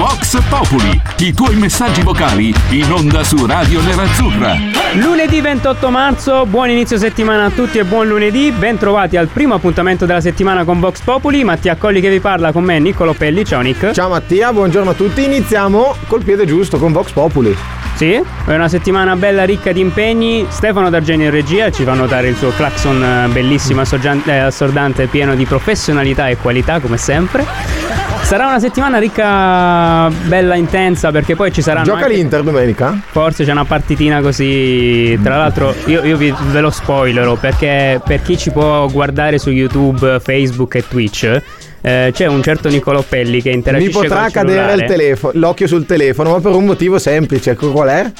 Vox Populi, i tuoi messaggi vocali in onda su Radio Nerazzurra. Lunedì 28 marzo, buon inizio settimana a tutti e buon lunedì. Bentrovati al primo appuntamento della settimana con Vox Populi. Mattia Colli che vi parla con me, Niccolo Pelli. Ciao Nick. Ciao Mattia, buongiorno a tutti. Iniziamo col piede giusto con Vox Populi. Sì, è una settimana bella ricca di impegni. Stefano D'Argenio in regia ci fa notare il suo clacson eh, bellissimo, eh, assordante, pieno di professionalità e qualità, come sempre. Sarà una settimana ricca, bella intensa, perché poi ci saranno. Gioca anche- l'Inter domenica? Forse c'è una partitina così. Tra l'altro, io, io vi, ve lo spoilerò perché per chi ci può guardare su YouTube, Facebook e Twitch. eh, c'è un certo Niccolò Pelli che Mi interagisce potrà col cadere il l'occhio sul telefono, ma per un motivo semplice. Ecco qual è?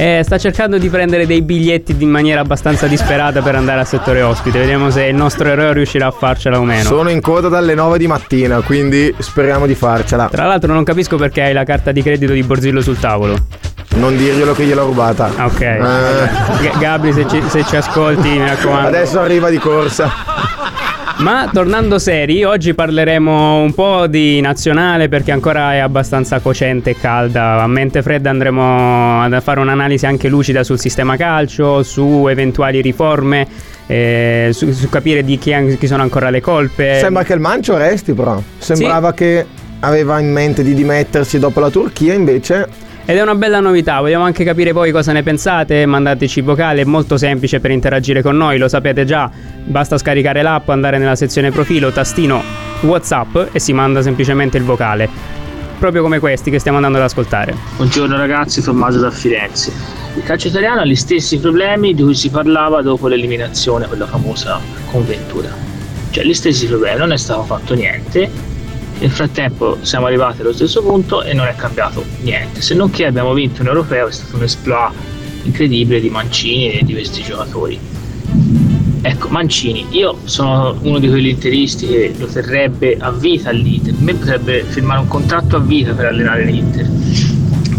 Eh, sta cercando di prendere dei biglietti in maniera abbastanza disperata per andare al settore ospite. Vediamo se il nostro eroe riuscirà a farcela o meno. Sono in coda dalle 9 di mattina, quindi speriamo di farcela. Tra l'altro, non capisco perché hai la carta di credito di Borzillo sul tavolo. Non dirglielo che gliel'ho rubata. Ok. Eh. G- Gabri, se ci, se ci ascolti, mi raccomando. Adesso arriva di corsa. Ma tornando seri, oggi parleremo un po' di nazionale perché ancora è abbastanza cocente e calda. A mente fredda andremo a fare un'analisi anche lucida sul sistema calcio, su eventuali riforme, eh, su, su capire di chi, chi sono ancora le colpe. Sembra che il Mancio resti, però. Sembrava che aveva in mente di dimettersi dopo la Turchia, invece. Ed è una bella novità, vogliamo anche capire poi cosa ne pensate, mandateci vocale, è molto semplice per interagire con noi, lo sapete già, basta scaricare l'app, andare nella sezione profilo, tastino Whatsapp e si manda semplicemente il vocale, proprio come questi che stiamo andando ad ascoltare. Buongiorno ragazzi, Tommaso da Firenze. Il calcio italiano ha gli stessi problemi di cui si parlava dopo l'eliminazione, quella famosa con Ventura. Cioè gli stessi problemi, non è stato fatto niente. Nel frattempo siamo arrivati allo stesso punto e non è cambiato niente. Se non che abbiamo vinto un europeo, è stato un esploit incredibile di Mancini e di questi giocatori. Ecco, Mancini, io sono uno di quegli interisti che lo terrebbe a vita all'Inter. Per me potrebbe firmare un contratto a vita per allenare l'Inter.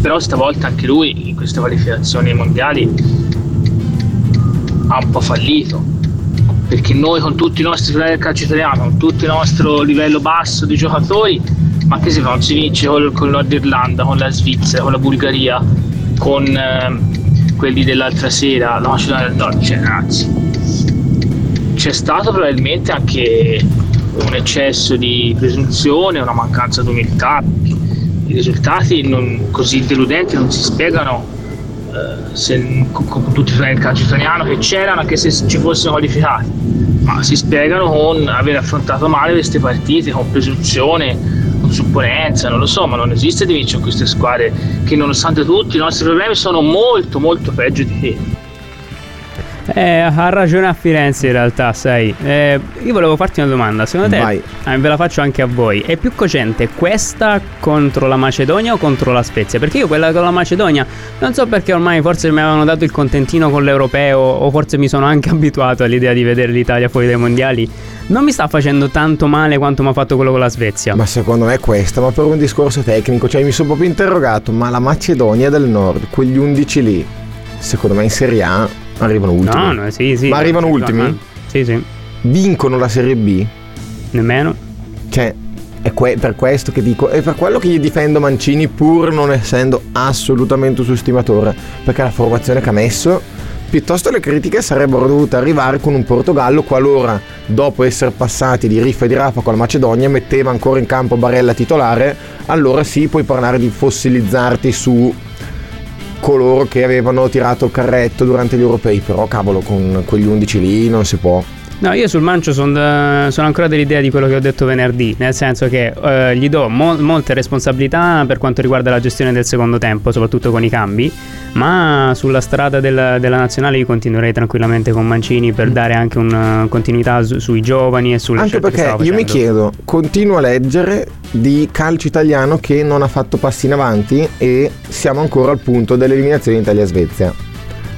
Però stavolta anche lui in queste qualificazioni mondiali ha un po' fallito. Perché noi con tutti i nostri problemi del calcio italiano, con tutto il nostro livello basso di giocatori, ma che se non si vince con il Nord Irlanda, con la Svizzera, con la Bulgaria, con ehm, quelli dell'altra sera, la Macedonia del Nord, cioè ragazzi, c'è stato probabilmente anche un eccesso di presunzione, una mancanza di umiltà. I risultati non- così deludenti non si spiegano eh, se- con, tutti i problemi del calcio italiano che c'erano anche se ci fossero qualificati, ma si spiegano con aver affrontato male queste partite, con presunzione, con supponenza, non lo so, ma non esiste di vincere queste squadre che nonostante tutti i nostri problemi sono molto molto peggio di te. Eh, ha ragione a Firenze in realtà, sai. Eh, io volevo farti una domanda, secondo te, Vai. eh, ve la faccio anche a voi, è più cocente questa contro la Macedonia o contro la Spezia? Perché io quella con la Macedonia, non so perché ormai forse mi avevano dato il contentino con l'europeo o forse mi sono anche abituato all'idea di vedere l'Italia fuori dai mondiali, non mi sta facendo tanto male quanto mi ha fatto quello con la Svezia. Ma secondo me è questa, ma per un discorso tecnico, cioè mi sono proprio interrogato, ma la Macedonia del Nord, quegli 11 lì, secondo me in Serie A arrivano ultimi. no, no, sì, sì. Ma arrivano sì, ultimi? no, Sì, sì, Vincono la Serie B? nemmeno. Cioè, è que- per questo che dico, è per quello che gli difendo Mancini pur non essendo assolutamente un suo stimatore, perché la formazione che ha messo, piuttosto le critiche sarebbero dovute arrivare con un Portogallo qualora, dopo essere passati di riffa e di raffa con la Macedonia, metteva ancora in campo Barella titolare, allora sì puoi parlare di fossilizzarti su coloro che avevano tirato carretto durante gli europei, però cavolo con quegli 11 lì non si può. No, io sul Mancio sono ancora dell'idea di quello che ho detto venerdì, nel senso che eh, gli do mo- molte responsabilità per quanto riguarda la gestione del secondo tempo, soprattutto con i cambi, ma sulla strada del- della nazionale io continuerei tranquillamente con Mancini per dare anche una continuità su- sui giovani e sulle Anche scelte che perché io mi chiedo, continuo a leggere di calcio italiano che non ha fatto passi in avanti e siamo ancora al punto dell'eliminazione Italia-Svezia.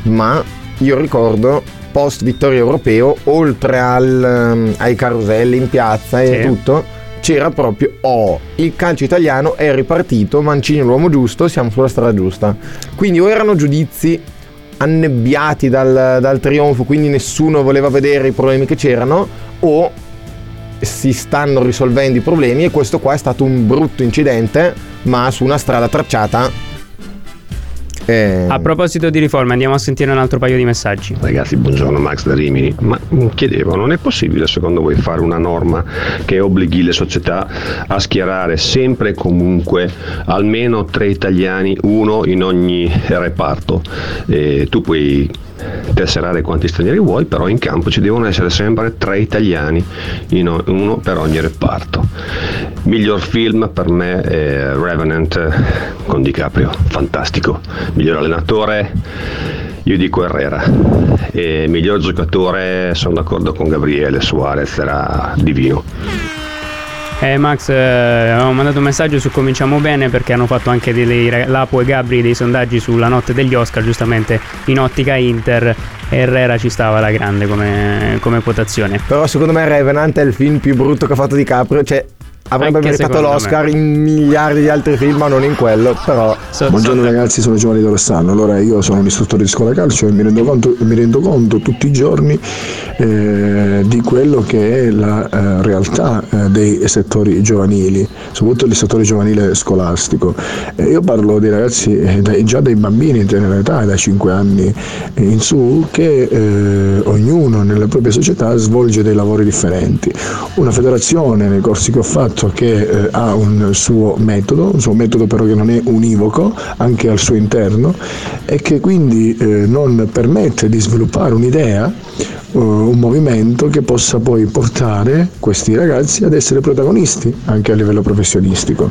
Ma io ricordo post vittoria europeo, oltre al, ehm, ai caroselli in piazza e Sì. tutto, c'era proprio oh, il calcio italiano è ripartito, Mancini è l'uomo giusto, siamo sulla strada giusta. Quindi o erano giudizi annebbiati dal, dal trionfo, quindi nessuno voleva vedere i problemi che c'erano, o si stanno risolvendo i problemi e questo qua è stato un brutto incidente, ma su una strada tracciata. Eh, A proposito di riforme, andiamo a sentire un altro paio di messaggi. Ragazzi, buongiorno Max da Rimini, ma chiedevo, non è possibile secondo voi fare una norma che obblighi le società a schierare sempre e comunque almeno tre italiani, uno in ogni reparto? Eh, tu puoi tesserare quanti stranieri vuoi, però in campo ci devono essere sempre tre italiani, uno per ogni reparto. Miglior film per me è Revenant con DiCaprio, fantastico. Miglior allenatore io dico Herrera. E miglior giocatore sono d'accordo con Gabriele Suarez, era divino. Eh, Max, eh, ho mandato un messaggio su Cominciamo Bene perché hanno fatto anche dei, Lapo e Gabri dei sondaggi sulla notte degli Oscar, giustamente in ottica Inter. Herrera ci stava alla grande come, come quotazione. Però secondo me Revenant è il film più brutto che ha fatto DiCaprio, cioè avrebbe Anche meritato l'Oscar me. in miliardi di altri film, ma non in quello, però So- Buongiorno so- ragazzi, sono Giovanni D'Orestano. Allora io sono un istruttore di scuola calcio e mi rendo conto, mi rendo conto tutti i giorni eh, di quello che è la eh, realtà eh, dei settori giovanili, soprattutto il settore giovanile scolastico. Eh, io parlo dei ragazzi, eh, dai- già dei bambini in tenera età, dai 5 anni in su, che eh, ognuno nelle proprie società svolge dei lavori differenti. Una federazione nei corsi che ho fatto che eh, ha un suo metodo, un suo metodo però che non è univoco anche al suo interno e che quindi eh, non permette di sviluppare un'idea, eh, un movimento che possa poi portare questi ragazzi ad essere protagonisti anche a livello professionistico.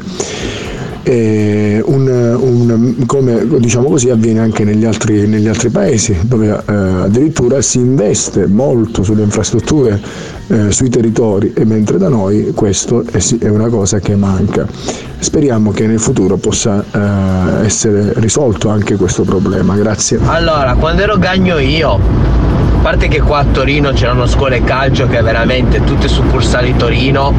Un- un- come diciamo così avviene anche negli altri, negli altri paesi dove eh, addirittura si investe molto sulle infrastrutture eh, sui territori e mentre da noi questo è, è una cosa che manca. Speriamo che nel futuro possa eh, essere risolto anche questo problema. Grazie. Allora, quando ero gagno io, a parte che qua a Torino c'erano scuole calcio che veramente tutte succursali Torino,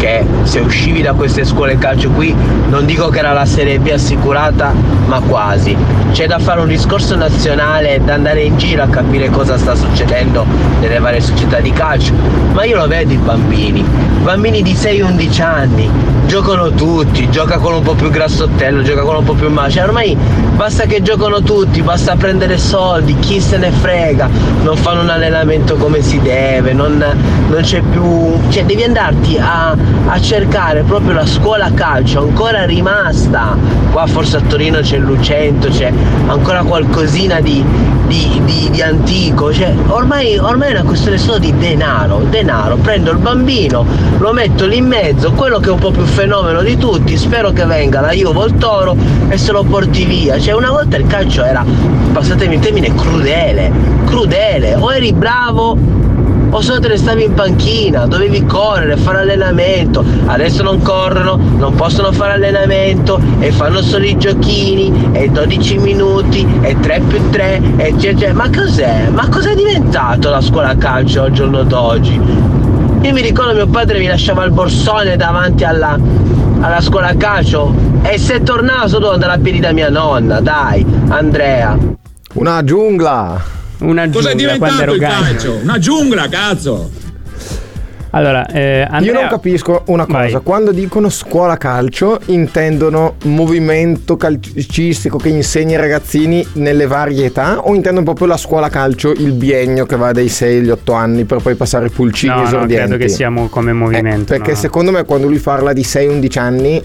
che se uscivi da queste scuole calcio qui, non dico che era la Serie B assicurata, ma quasi. C'è da fare un discorso nazionale, da andare in giro a capire cosa sta succedendo nelle varie società di calcio, ma io lo vedo i bambini, bambini di 6-11 anni, giocano tutti, gioca con un po' più grassottello, gioca con un po' più male, cioè ormai basta che giocano tutti, basta prendere soldi, chi se ne frega, non fanno un allenamento come si deve, non, non c'è più, cioè devi andarti a, a cercare proprio la scuola calcio ancora rimasta, qua forse a Torino c'è Lucento, c'è ancora qualcosina di, di, di- di antico, cioè ormai, ormai è una questione solo di denaro, denaro, prendo il bambino, lo metto lì in mezzo, quello che è un po' più fenomeno di tutti, spero che venga la Juve o il Toro e se lo porti via, cioè una volta il calcio era, passatemi il termine, crudele, crudele, o eri bravo o se te ne stavi in panchina, dovevi correre, fare allenamento, adesso non corrono, non possono fare allenamento e fanno solo i giochini e 12 minuti e 3 più 3 e cioè, cioè, ma cos'è? Ma cos'è diventato la scuola calcio al giorno d'oggi? Io mi ricordo mio padre mi lasciava il borsone davanti alla, alla scuola calcio e se tornavo solo dovevo andare a piedi da mia nonna, dai, Andrea. una giungla. Una Cos'è giungla quando diventato il calcio? Una giungla, cazzo! Allora, eh, Andrea... Io non capisco una cosa, Vai. quando dicono scuola calcio intendono movimento calcistico che insegna ai ragazzini nelle varie età o intendono proprio la scuola calcio, il biennio che va dai 6 agli 8 anni per poi passare pulcini No, no, esordienti? credo che siamo come Eh, movimento. perché no. secondo me quando lui parla di 6-11 anni,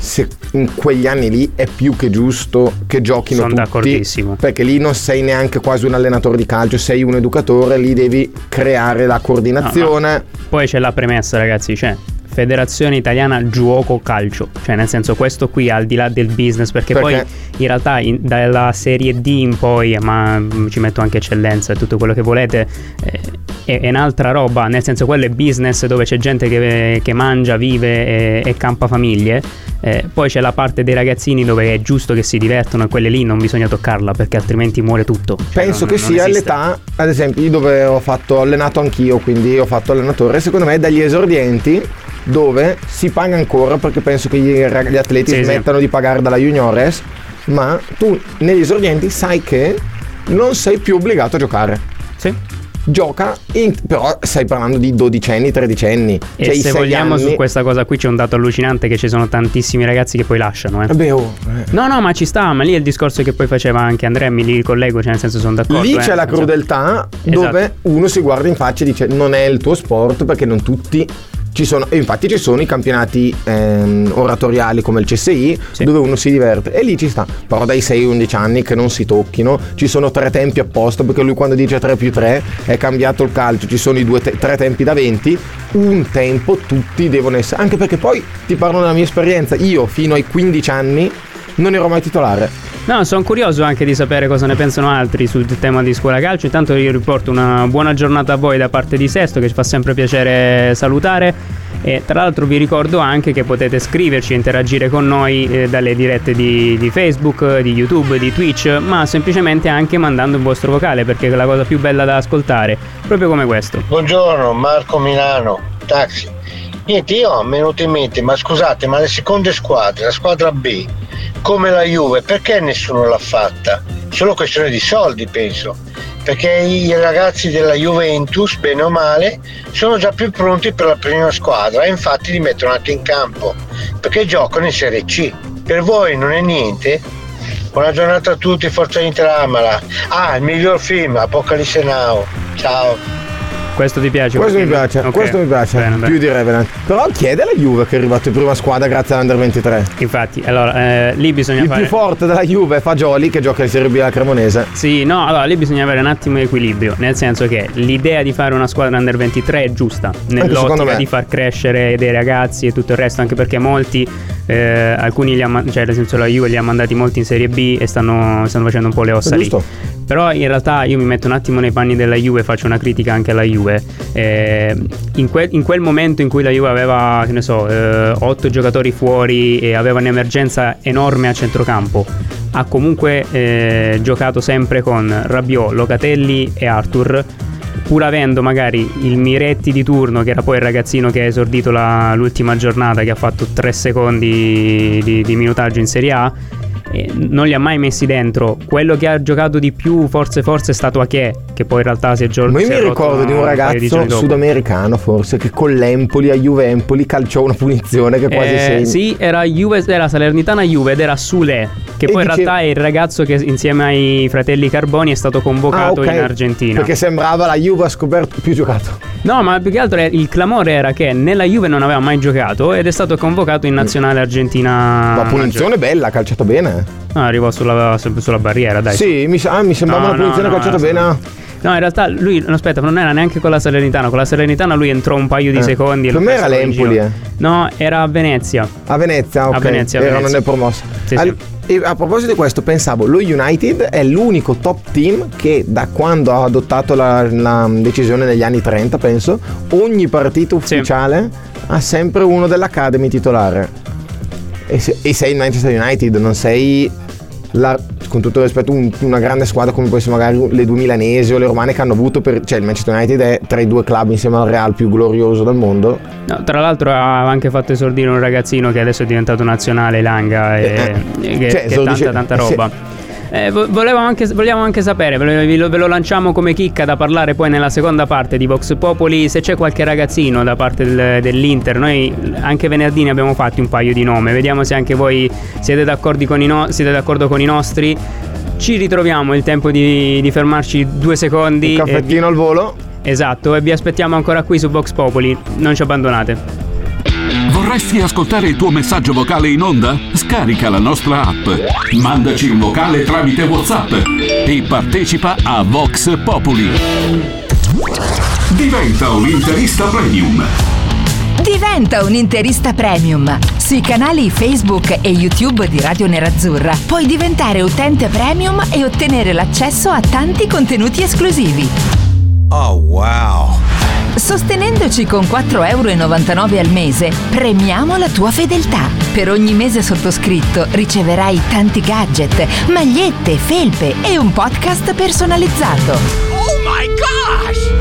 se in quegli anni lì è più che giusto che giochino Sono tutti. d'accordissimo. Perché lì non sei neanche quasi un allenatore di calcio, sei un educatore, lì devi creare la coordinazione. Poi c'è la premessa, ragazzi, cioè Federazione Italiana Giuoco Calcio, cioè nel senso questo qui al di là del business, perché, Perché? poi in realtà in- dalla Serie D in poi, ma mm, ci metto anche eccellenza e tutto quello che volete, eh, è, è un'altra roba, nel senso quello è business dove c'è gente che, che mangia, vive e, e campa famiglie. Eh, poi c'è la parte dei ragazzini dove è giusto che si divertono e quelle lì non bisogna toccarla perché altrimenti muore tutto. Cioè, Penso non- che non sia esiste. l'età, ad esempio, io dove ho fatto allenato anch'io, quindi ho fatto allenatore, secondo me dagli esordienti dove si paga ancora perché penso che gli, gli atleti Sì, sì. smettano di pagare dalla juniores, ma tu negli esordienti sai che non sei più obbligato a giocare. Sì. Gioca, in- però stai parlando di dodicenni, tredicenni. E cioè se vogliamo anni- su questa cosa qui c'è un dato allucinante che ci sono tantissimi ragazzi che poi lasciano. Eh. Eh beh, oh, eh. No, no, ma ci sta, ma lì è il discorso che poi faceva anche Andrea, mi li ricollego, cioè nel senso sono d'accordo. Lì eh, c'è la senso- crudeltà Esatto. dove uno si guarda in faccia e dice non è il tuo sport perché non tutti ci sono. Infatti ci sono i campionati ehm, oratoriali come il CSI Sì. dove uno si diverte e lì ci sta. Però dai 6-11 anni che non si tocchino, ci sono tre tempi apposta perché lui quando dice 3 più 3 è cambiato il calcio, ci sono i due te- tre tempi da 20, un tempo tutti devono essere. Anche perché poi ti parlo della mia esperienza, io fino ai 15 anni non ero mai titolare. No, sono curioso anche di sapere cosa ne pensano altri sul tema di scuola calcio. Intanto io riporto una buona giornata a voi da parte di Sesto, che ci fa sempre piacere salutare. E tra l'altro vi ricordo anche che potete scriverci e interagire con noi eh, dalle dirette di, di Facebook, di YouTube, di Twitch, ma semplicemente anche mandando il vostro vocale, perché è la cosa più bella da ascoltare, proprio come questo. Buongiorno, Marco Milano, taxi. Niente, io mi è venuto in mente, ma scusate, ma le seconde squadre, la squadra B, come la Juve, perché nessuno l'ha fatta? Solo questione di soldi, penso. Perché i ragazzi della Juventus, bene o male, sono già più pronti per la prima squadra e infatti li mettono anche in campo, perché giocano in Serie C. Per voi non è niente? Buona giornata a tutti, Forza Inter Amala. Ah, il miglior film, Apocalisse Now. Ciao. Questo ti piace? Questo mi piace, Ok. questo mi piace Bene, bene. più di Revenant. Però chiede alla Juve che è arrivato in prima squadra grazie all'Under 23. Infatti, allora, eh, lì bisogna Il fare... più forte della Juve è Fagioli che gioca in Serie B alla Cremonese. Sì, no, allora lì bisogna avere un attimo di equilibrio, nel senso che l'idea di fare una squadra under 23 è giusta, nell'ottica di far crescere dei ragazzi e tutto il resto, anche perché molti, eh, alcuni li ha, ma- cioè nel senso la Juve li ha mandati molti in Serie B e stanno, stanno facendo un po' le ossa È lì. Però in realtà io mi metto un attimo nei panni della Juve, faccio una critica anche alla Juve. Eh, in, que- in quel momento in cui la Juve aveva, che ne so, eh, otto giocatori fuori e aveva un'emergenza enorme a centrocampo, ha comunque eh, giocato sempre con Rabiot, Locatelli e Arthur. Pur avendo magari il Miretti di turno, che era poi il ragazzino che ha esordito la- l'ultima giornata, che ha fatto 3 secondi di, di minutaggio in Serie A, eh, non li ha mai messi dentro. Quello che ha giocato di più, forse, forse, è stato Ache, che poi in realtà si è giocato. Ma io mi ricordo di un ragazzo sudamericano forse che con l'Empoli a Juve Empoli calciò una punizione che quasi Eh, segna. sì, era, Juve, era Salernitana Juve ed era Sule, che E poi in dice- realtà è il ragazzo che insieme ai fratelli Carboni è stato convocato Ah, ok. in Argentina. Perché sembrava la Juve ha scoperto più giocato. No, ma più che altro il clamore era che nella Juve non aveva mai giocato ed è stato convocato in nazionale argentina. La punizione bella, ha calciato bene. No, arrivò sulla, sempre sulla barriera, dai. Sì, mi, ah, mi sembrava No, una punizione no, calciata no, bene. No, in realtà lui, no, aspetta, non era neanche con la Salernitana. Con la Salernitana lui entrò un paio di Eh. secondi. Per me era l'Empoli, eh. No, era a Venezia. A Venezia, ok. A Venezia, a Erano Venezia. nel promosso. Sì, Al- E a proposito di questo, pensavo, lo United è l'unico top team che da quando ha adottato la, la decisione negli anni 30, penso, ogni partita ufficiale ha sempre uno dell'Academy titolare. E, se- e sei il Manchester United, non sei la- con tutto il rispetto un- una grande squadra come può essere magari le due milanesi o le romane che hanno avuto per, cioè il Manchester United è tra i due club insieme al Real più glorioso del mondo No, tra l'altro ha anche fatto esordire un ragazzino che adesso è diventato nazionale, Langa, e, Eh, e che, cioè, che esordisce- tanta tanta eh, sì. Eh, anche, vogliamo anche sapere, ve lo, ve lo- lanciamo come chicca da parlare poi nella seconda parte di Vox Popoli, se c'è qualche ragazzino da parte del- dell'Inter, noi anche venerdì ne abbiamo fatti un paio di nome, vediamo se anche voi siete d'accordo con i, no- siete d'accordo con i nostri. Ci ritroviamo il tempo di, di fermarci due secondi. un caffettino al volo Esatto, e vi aspettiamo ancora qui su Vox Popoli, non ci abbandonate. Vorresti ascoltare il tuo messaggio vocale in onda? Scarica la nostra app, mandaci un vocale tramite WhatsApp e partecipa a Vox Populi. Diventa un interista premium. Diventa un interista premium. Sui canali Facebook e YouTube di Radio Nerazzurra puoi diventare utente premium e ottenere l'accesso a tanti contenuti esclusivi. Oh wow! Sostenendoci con 4,99€ al mese, premiamo la tua fedeltà. Per ogni mese sottoscritto riceverai tanti gadget, magliette, felpe e un podcast personalizzato. Oh my gosh!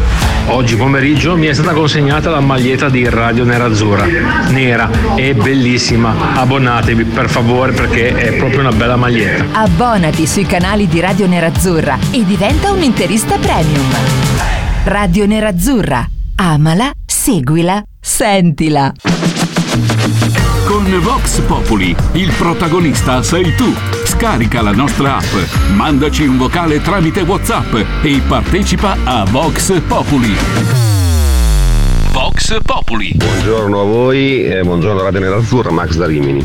Oggi pomeriggio mi è stata consegnata la maglietta di Radio Nerazzurra, nera e bellissima. Abbonatevi per favore perché è proprio una bella maglietta. Abbonati sui canali di Radio Nerazzurra e diventa un interista premium. Radio Nerazzurra. Amala, seguila, sentila. Con Vox Populi, il protagonista sei tu. Scarica la nostra app, mandaci un vocale tramite WhatsApp e partecipa a Vox Populi. Vox Populi. Buongiorno a voi e buongiorno Radio Nerazzurra, Max da Rimini.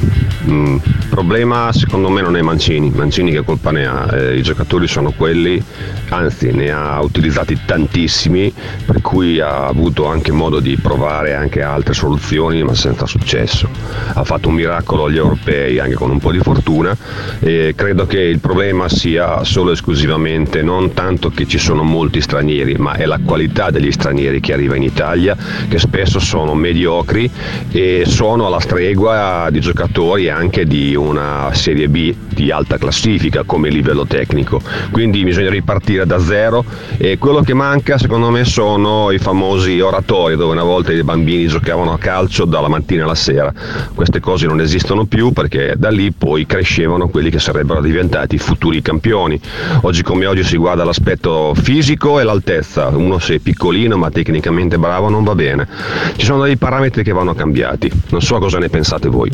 Mm, problema secondo me non è Mancini, Mancini che colpa ne ha, eh, i giocatori sono quelli, anzi ne ha utilizzati tantissimi, per cui ha avuto anche modo di provare anche altre soluzioni ma senza successo. Ha fatto un miracolo agli europei anche con un po' di fortuna e credo che il problema sia solo e esclusivamente non tanto che ci sono molti stranieri, ma è la qualità degli stranieri che arriva in Italia che spesso sono mediocri e sono alla stregua di giocatori anche di una Serie B di alta classifica come livello tecnico. Quindi bisogna ripartire da zero e quello che manca secondo me sono i famosi oratori dove una volta i bambini giocavano a calcio dalla mattina alla sera. Queste cose non esistono più perché da lì poi crescevano quelli che sarebbero diventati futuri campioni. Oggi come oggi si guarda l'aspetto fisico e l'altezza. Uno se è piccolino ma tecnicamente bravo non va bene. Ci sono dei parametri che vanno cambiati. Non so cosa ne pensate voi.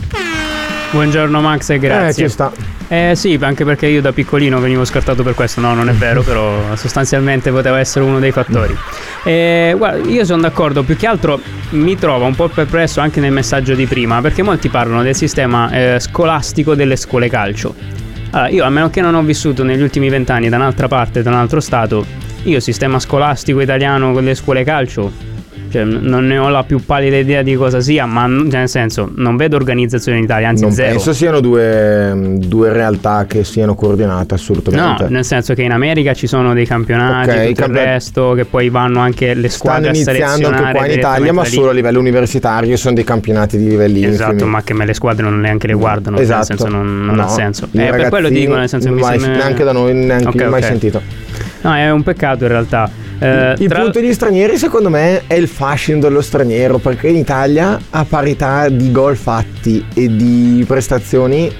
Buongiorno Max e grazie. Eh, ci sta. Eh sì, anche perché io da piccolino venivo scartato per questo. No, non è vero, però sostanzialmente poteva essere uno dei fattori. Eh, guarda, io sono d'accordo, più che altro mi trovo un po' perplesso anche nel messaggio di prima, perché molti parlano del sistema eh, scolastico delle scuole calcio. Allora, io a meno che non ho vissuto negli ultimi vent'anni da un'altra parte, da un altro stato, io sistema scolastico italiano con le scuole calcio cioè, non ne ho la più pallida idea di cosa sia, ma cioè, nel senso, non vedo organizzazione in Italia, anzi non zero. penso siano due, due, realtà che siano coordinate assolutamente. No, nel senso che in America ci sono dei campionati, okay, tutto camp- il resto, che poi vanno anche le squadre Stanno iniziando anche qua in Italia, ma solo a livello universitario, sono dei campionati di livelli Esatto, infimi. ma che me le squadre non neanche le guardano, esatto. nel senso non, non no, ha senso. Eh, per quello dico, nel senso mai, mi sembra... neanche da noi, neanche okay, mai okay. sentito. No, è un peccato in realtà. Eh, il tra... punto degli stranieri secondo me è il fascino dello straniero perché in Italia a parità di gol fatti e di prestazioni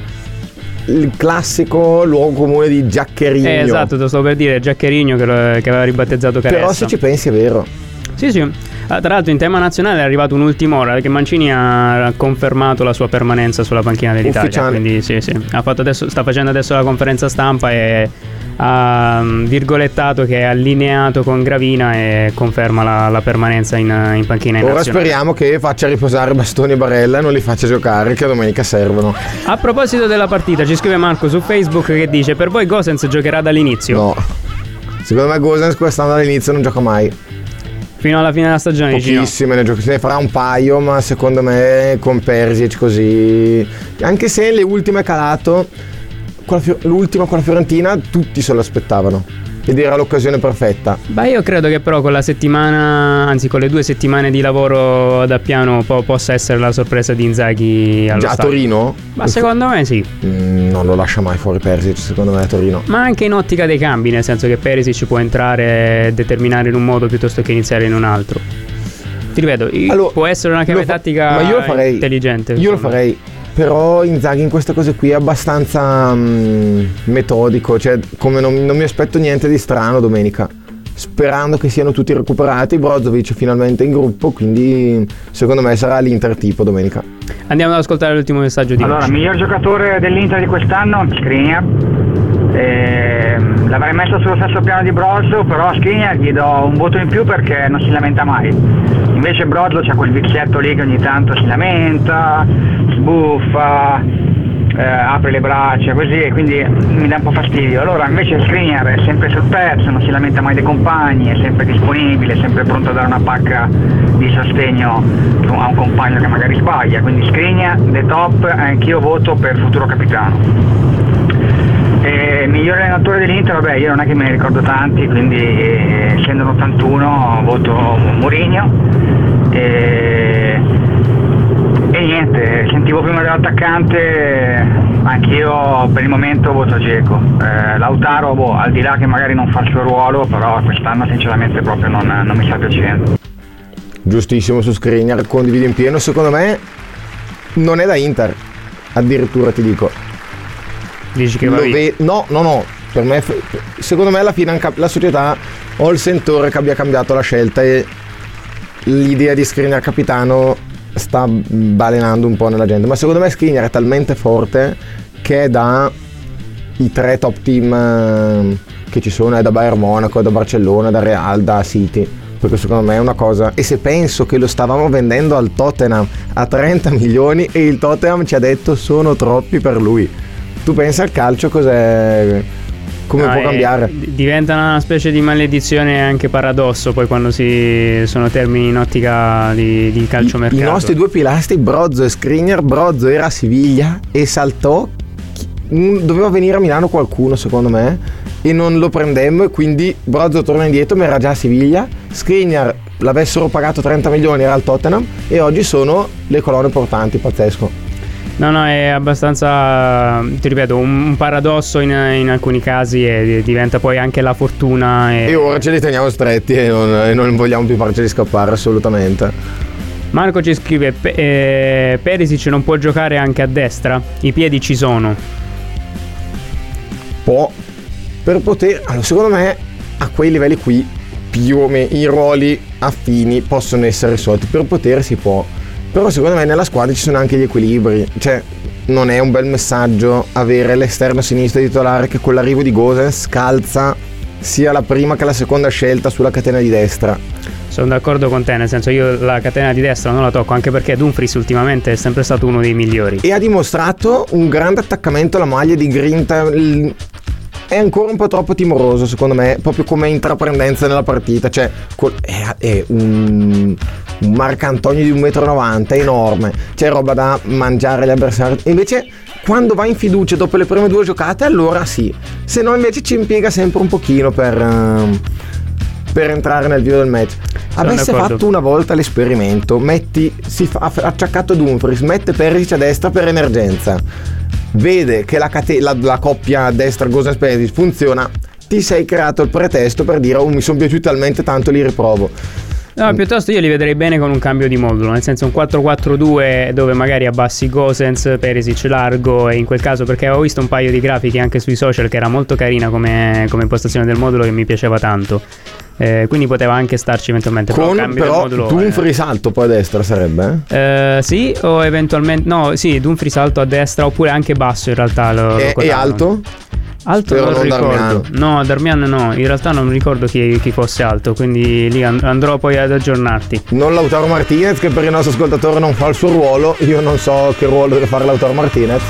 il classico luogo comune di Giaccherino eh, esatto te lo stavo per dire Giaccherino che, lo, che aveva ribattezzato Caressa. Però se ci pensi è vero. Sì sì. Ah, tra l'altro in tema nazionale è arrivato un'ultima ora che Mancini ha confermato la sua permanenza sulla panchina dell'Italia Ufficiale. quindi sì sì. Adesso, sta facendo adesso la conferenza stampa e ha virgolettato che è allineato con Gravina e conferma la, la permanenza in, in panchina in ora nazionale. speriamo che faccia riposare Bastoni e Barella e non li faccia giocare che domenica servono. A proposito della partita ci scrive Marco su Facebook che dice per voi Gosens giocherà dall'inizio? No. Secondo me Gosens quest'anno all'inizio non gioca mai. Fino alla fine della stagione pochissime ne gioca se ne farà un paio ma secondo me con Persic così. Anche se le ultime calato l'ultima con la Fiorentina tutti se lo aspettavano ed era l'occasione perfetta. Beh, io credo che però con la settimana, anzi con le due settimane di lavoro da piano po- possa essere la sorpresa di Inzaghi allo Già a. Torino? Ma secondo me sì. Mm, non lo lascia mai fuori Perisic, secondo me a Torino. Ma anche in ottica dei cambi, nel senso che Perisic può entrare e determinare in un modo piuttosto che iniziare in un altro. Ti ripeto, allora, può essere una chiave fa- tattica io lo farei, intelligente. Io lo insomma. farei. Però Inzaghi in queste cose qui è abbastanza mm, metodico, cioè come non, non mi aspetto niente di strano domenica. Sperando che siano tutti recuperati, Brozovic finalmente in gruppo, quindi secondo me sarà l'Inter tipo domenica. Andiamo ad ascoltare l'ultimo messaggio di Allora, Lucio. miglior giocatore dell'Inter di quest'anno, Skriniar. Ehm, l'avrei messo sullo stesso piano di Brozzo, però a Skriniar gli do un voto in più perché non si lamenta mai. Invece Brozzo c'ha quel vizietto lì che ogni tanto si lamenta, sbuffa. eh, apre le braccia così e quindi mi dà un po' fastidio. Allora invece Skriniar è sempre sul pezzo, non si lamenta mai dei compagni, è sempre disponibile, è sempre pronto a dare una pacca di sostegno a un compagno che magari sbaglia, quindi Skriniar, the top, anch'io voto per futuro capitano. E migliore allenatore dell'Inter, vabbè io non è che me ne ricordo tanti, quindi eh, essendo un 81 voto Mourinho. E, e niente, sentivo prima dell'attaccante, anch'io per il momento voto Geco. Eh, Lautaro, boh, al di là che magari non fa il suo ruolo, però quest'anno sinceramente proprio non, non mi sta piacendo. Giustissimo su Skriniar, condivido in pieno. Secondo me non è da Inter, addirittura ti dico. Dici che va ve- no, no, no. Per me, secondo me alla fine anche la società ho il sentore che abbia cambiato la scelta e l'idea di Skriniar capitano sta balenando un po' nella gente. Ma secondo me Skriniar è talmente forte che è da i tre top team eh, che ci sono, è da Bayern Monaco, da Barcellona, da Real, da City. Perché secondo me è una cosa. E se penso che lo stavamo vendendo al Tottenham a 30 milioni e il Tottenham ci ha detto sono troppi per lui. Tu pensa al calcio cos'è. come No, può cambiare? Diventa una specie di maledizione anche paradosso poi quando si sono termini in ottica di, di I calciomercato. nostri due pilastri, Brozzo e Skriniar, Brozzo era a Siviglia e saltò. un- Doveva venire a Milano qualcuno, secondo me, e non lo prendemmo. E quindi Brozzo torna indietro, ma era già a Siviglia. Skriniar l'avessero pagato 30 milioni, era al Tottenham. E oggi sono le colonne portanti, pazzesco. No, no, è abbastanza, ti ripeto, un, paradosso in, in alcuni casi e diventa poi anche la fortuna. E... E ora ce li teniamo stretti e non, e non vogliamo più farceli scappare assolutamente. Marco ci scrive: "Pe- eh, Perisic non può giocare anche a destra? I piedi ci sono. può per poter allora, secondo me a quei livelli qui più o meno i ruoli affini possono essere risolti per poter si può però secondo me nella squadra ci sono anche gli equilibri cioè non è un bel messaggio avere l'esterno sinistro titolare che con l'arrivo di Gosens calza sia la prima che la seconda scelta sulla catena di destra Sono d'accordo con te, nel senso io la catena di destra non la tocco, anche perché Dumfries ultimamente è sempre stato uno dei migliori. e ha dimostrato un grande attaccamento alla maglia di Grinta. È ancora un po' troppo timoroso, secondo me, proprio come intraprendenza nella partita. Cioè, è, è un, un Marcantonio di 1,90 m, è enorme. C'è roba da mangiare agli avversari. Invece, quando va in fiducia dopo le prime due giocate, allora sì. Se no, invece ci impiega sempre un pochino per. ehm, per entrare nel vivo del match. Avesse fatto una volta l'esperimento, metti, si fa, acciaccato Dumfries, mette Perisic a destra per emergenza, vede che la, cate- la- la coppia destra Gosens Perisic funziona, ti sei creato il pretesto per dire oh mi sono piaciuti talmente tanto li riprovo. No, piuttosto io li vedrei bene con un cambio di modulo, nel senso un 4-4-2 dove magari abbassi Gosens, Perisic largo e in quel caso perché avevo visto un paio di grafiche anche sui social che era molto carina come, come impostazione del modulo che mi piaceva tanto. Eh, quindi poteva anche starci eventualmente però Con del però modulo. Dumfries alto poi a destra sarebbe. eh? eh, sì, o eventualmente no, sì, Dumfries alto a destra oppure anche basso in realtà. Lo, lo E, e quotavano. alto? Alto Spero non ricordo. Darmian. No, Darmian no, in realtà non ricordo chi, chi fosse alto, quindi lì and- andrò poi ad aggiornarti. Non Lautaro Martinez che per il nostro ascoltatore non fa il suo ruolo, io non so che ruolo deve fare Lautaro Martinez.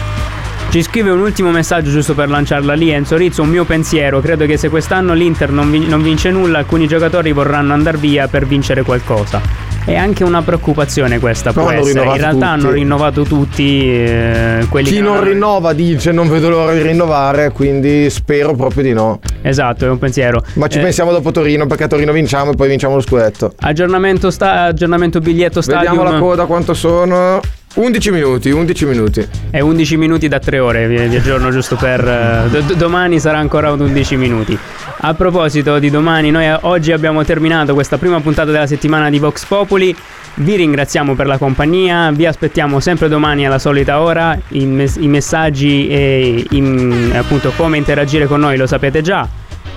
Ci scrive un ultimo messaggio giusto per lanciarla lì. Enzo Rizzo, un mio pensiero. Credo che se quest'anno l'Inter non, vin- non vince nulla, alcuni giocatori vorranno andare via per vincere qualcosa. È anche una preoccupazione questa, Però può. In realtà tutti. hanno rinnovato tutti eh, quelli Chi non hanno- rinnova dice non vedo l'ora di rinnovare, quindi spero proprio di no. Esatto, è un pensiero. Ma ci Eh, pensiamo dopo Torino perché a Torino vinciamo e poi vinciamo lo scudetto. Aggiornamento, sta- aggiornamento biglietto stadium. Vediamo la coda quanto sono. 11 minuti, 11 minuti. È 11 minuti da 3 ore, vi, aggiorno giusto per... eh, do- domani sarà ancora 11 minuti. A proposito di domani, noi oggi abbiamo terminato questa prima puntata della settimana di Vox Populi. Vi ringraziamo per la compagnia, vi aspettiamo sempre domani alla solita ora. I, mes- i messaggi e i- appunto come interagire con noi lo sapete già.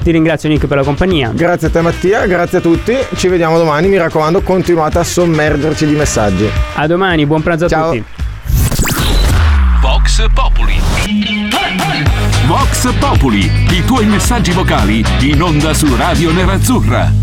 Ti ringrazio Nick per la compagnia. Grazie a te Mattia, grazie a tutti. Ci vediamo domani, mi raccomando, continuate a sommergerci di messaggi. A domani, buon pranzo a Ciao. tutti. Vox Populi. Vox Populi, i tuoi messaggi vocali in onda su Radio Nerazzurra.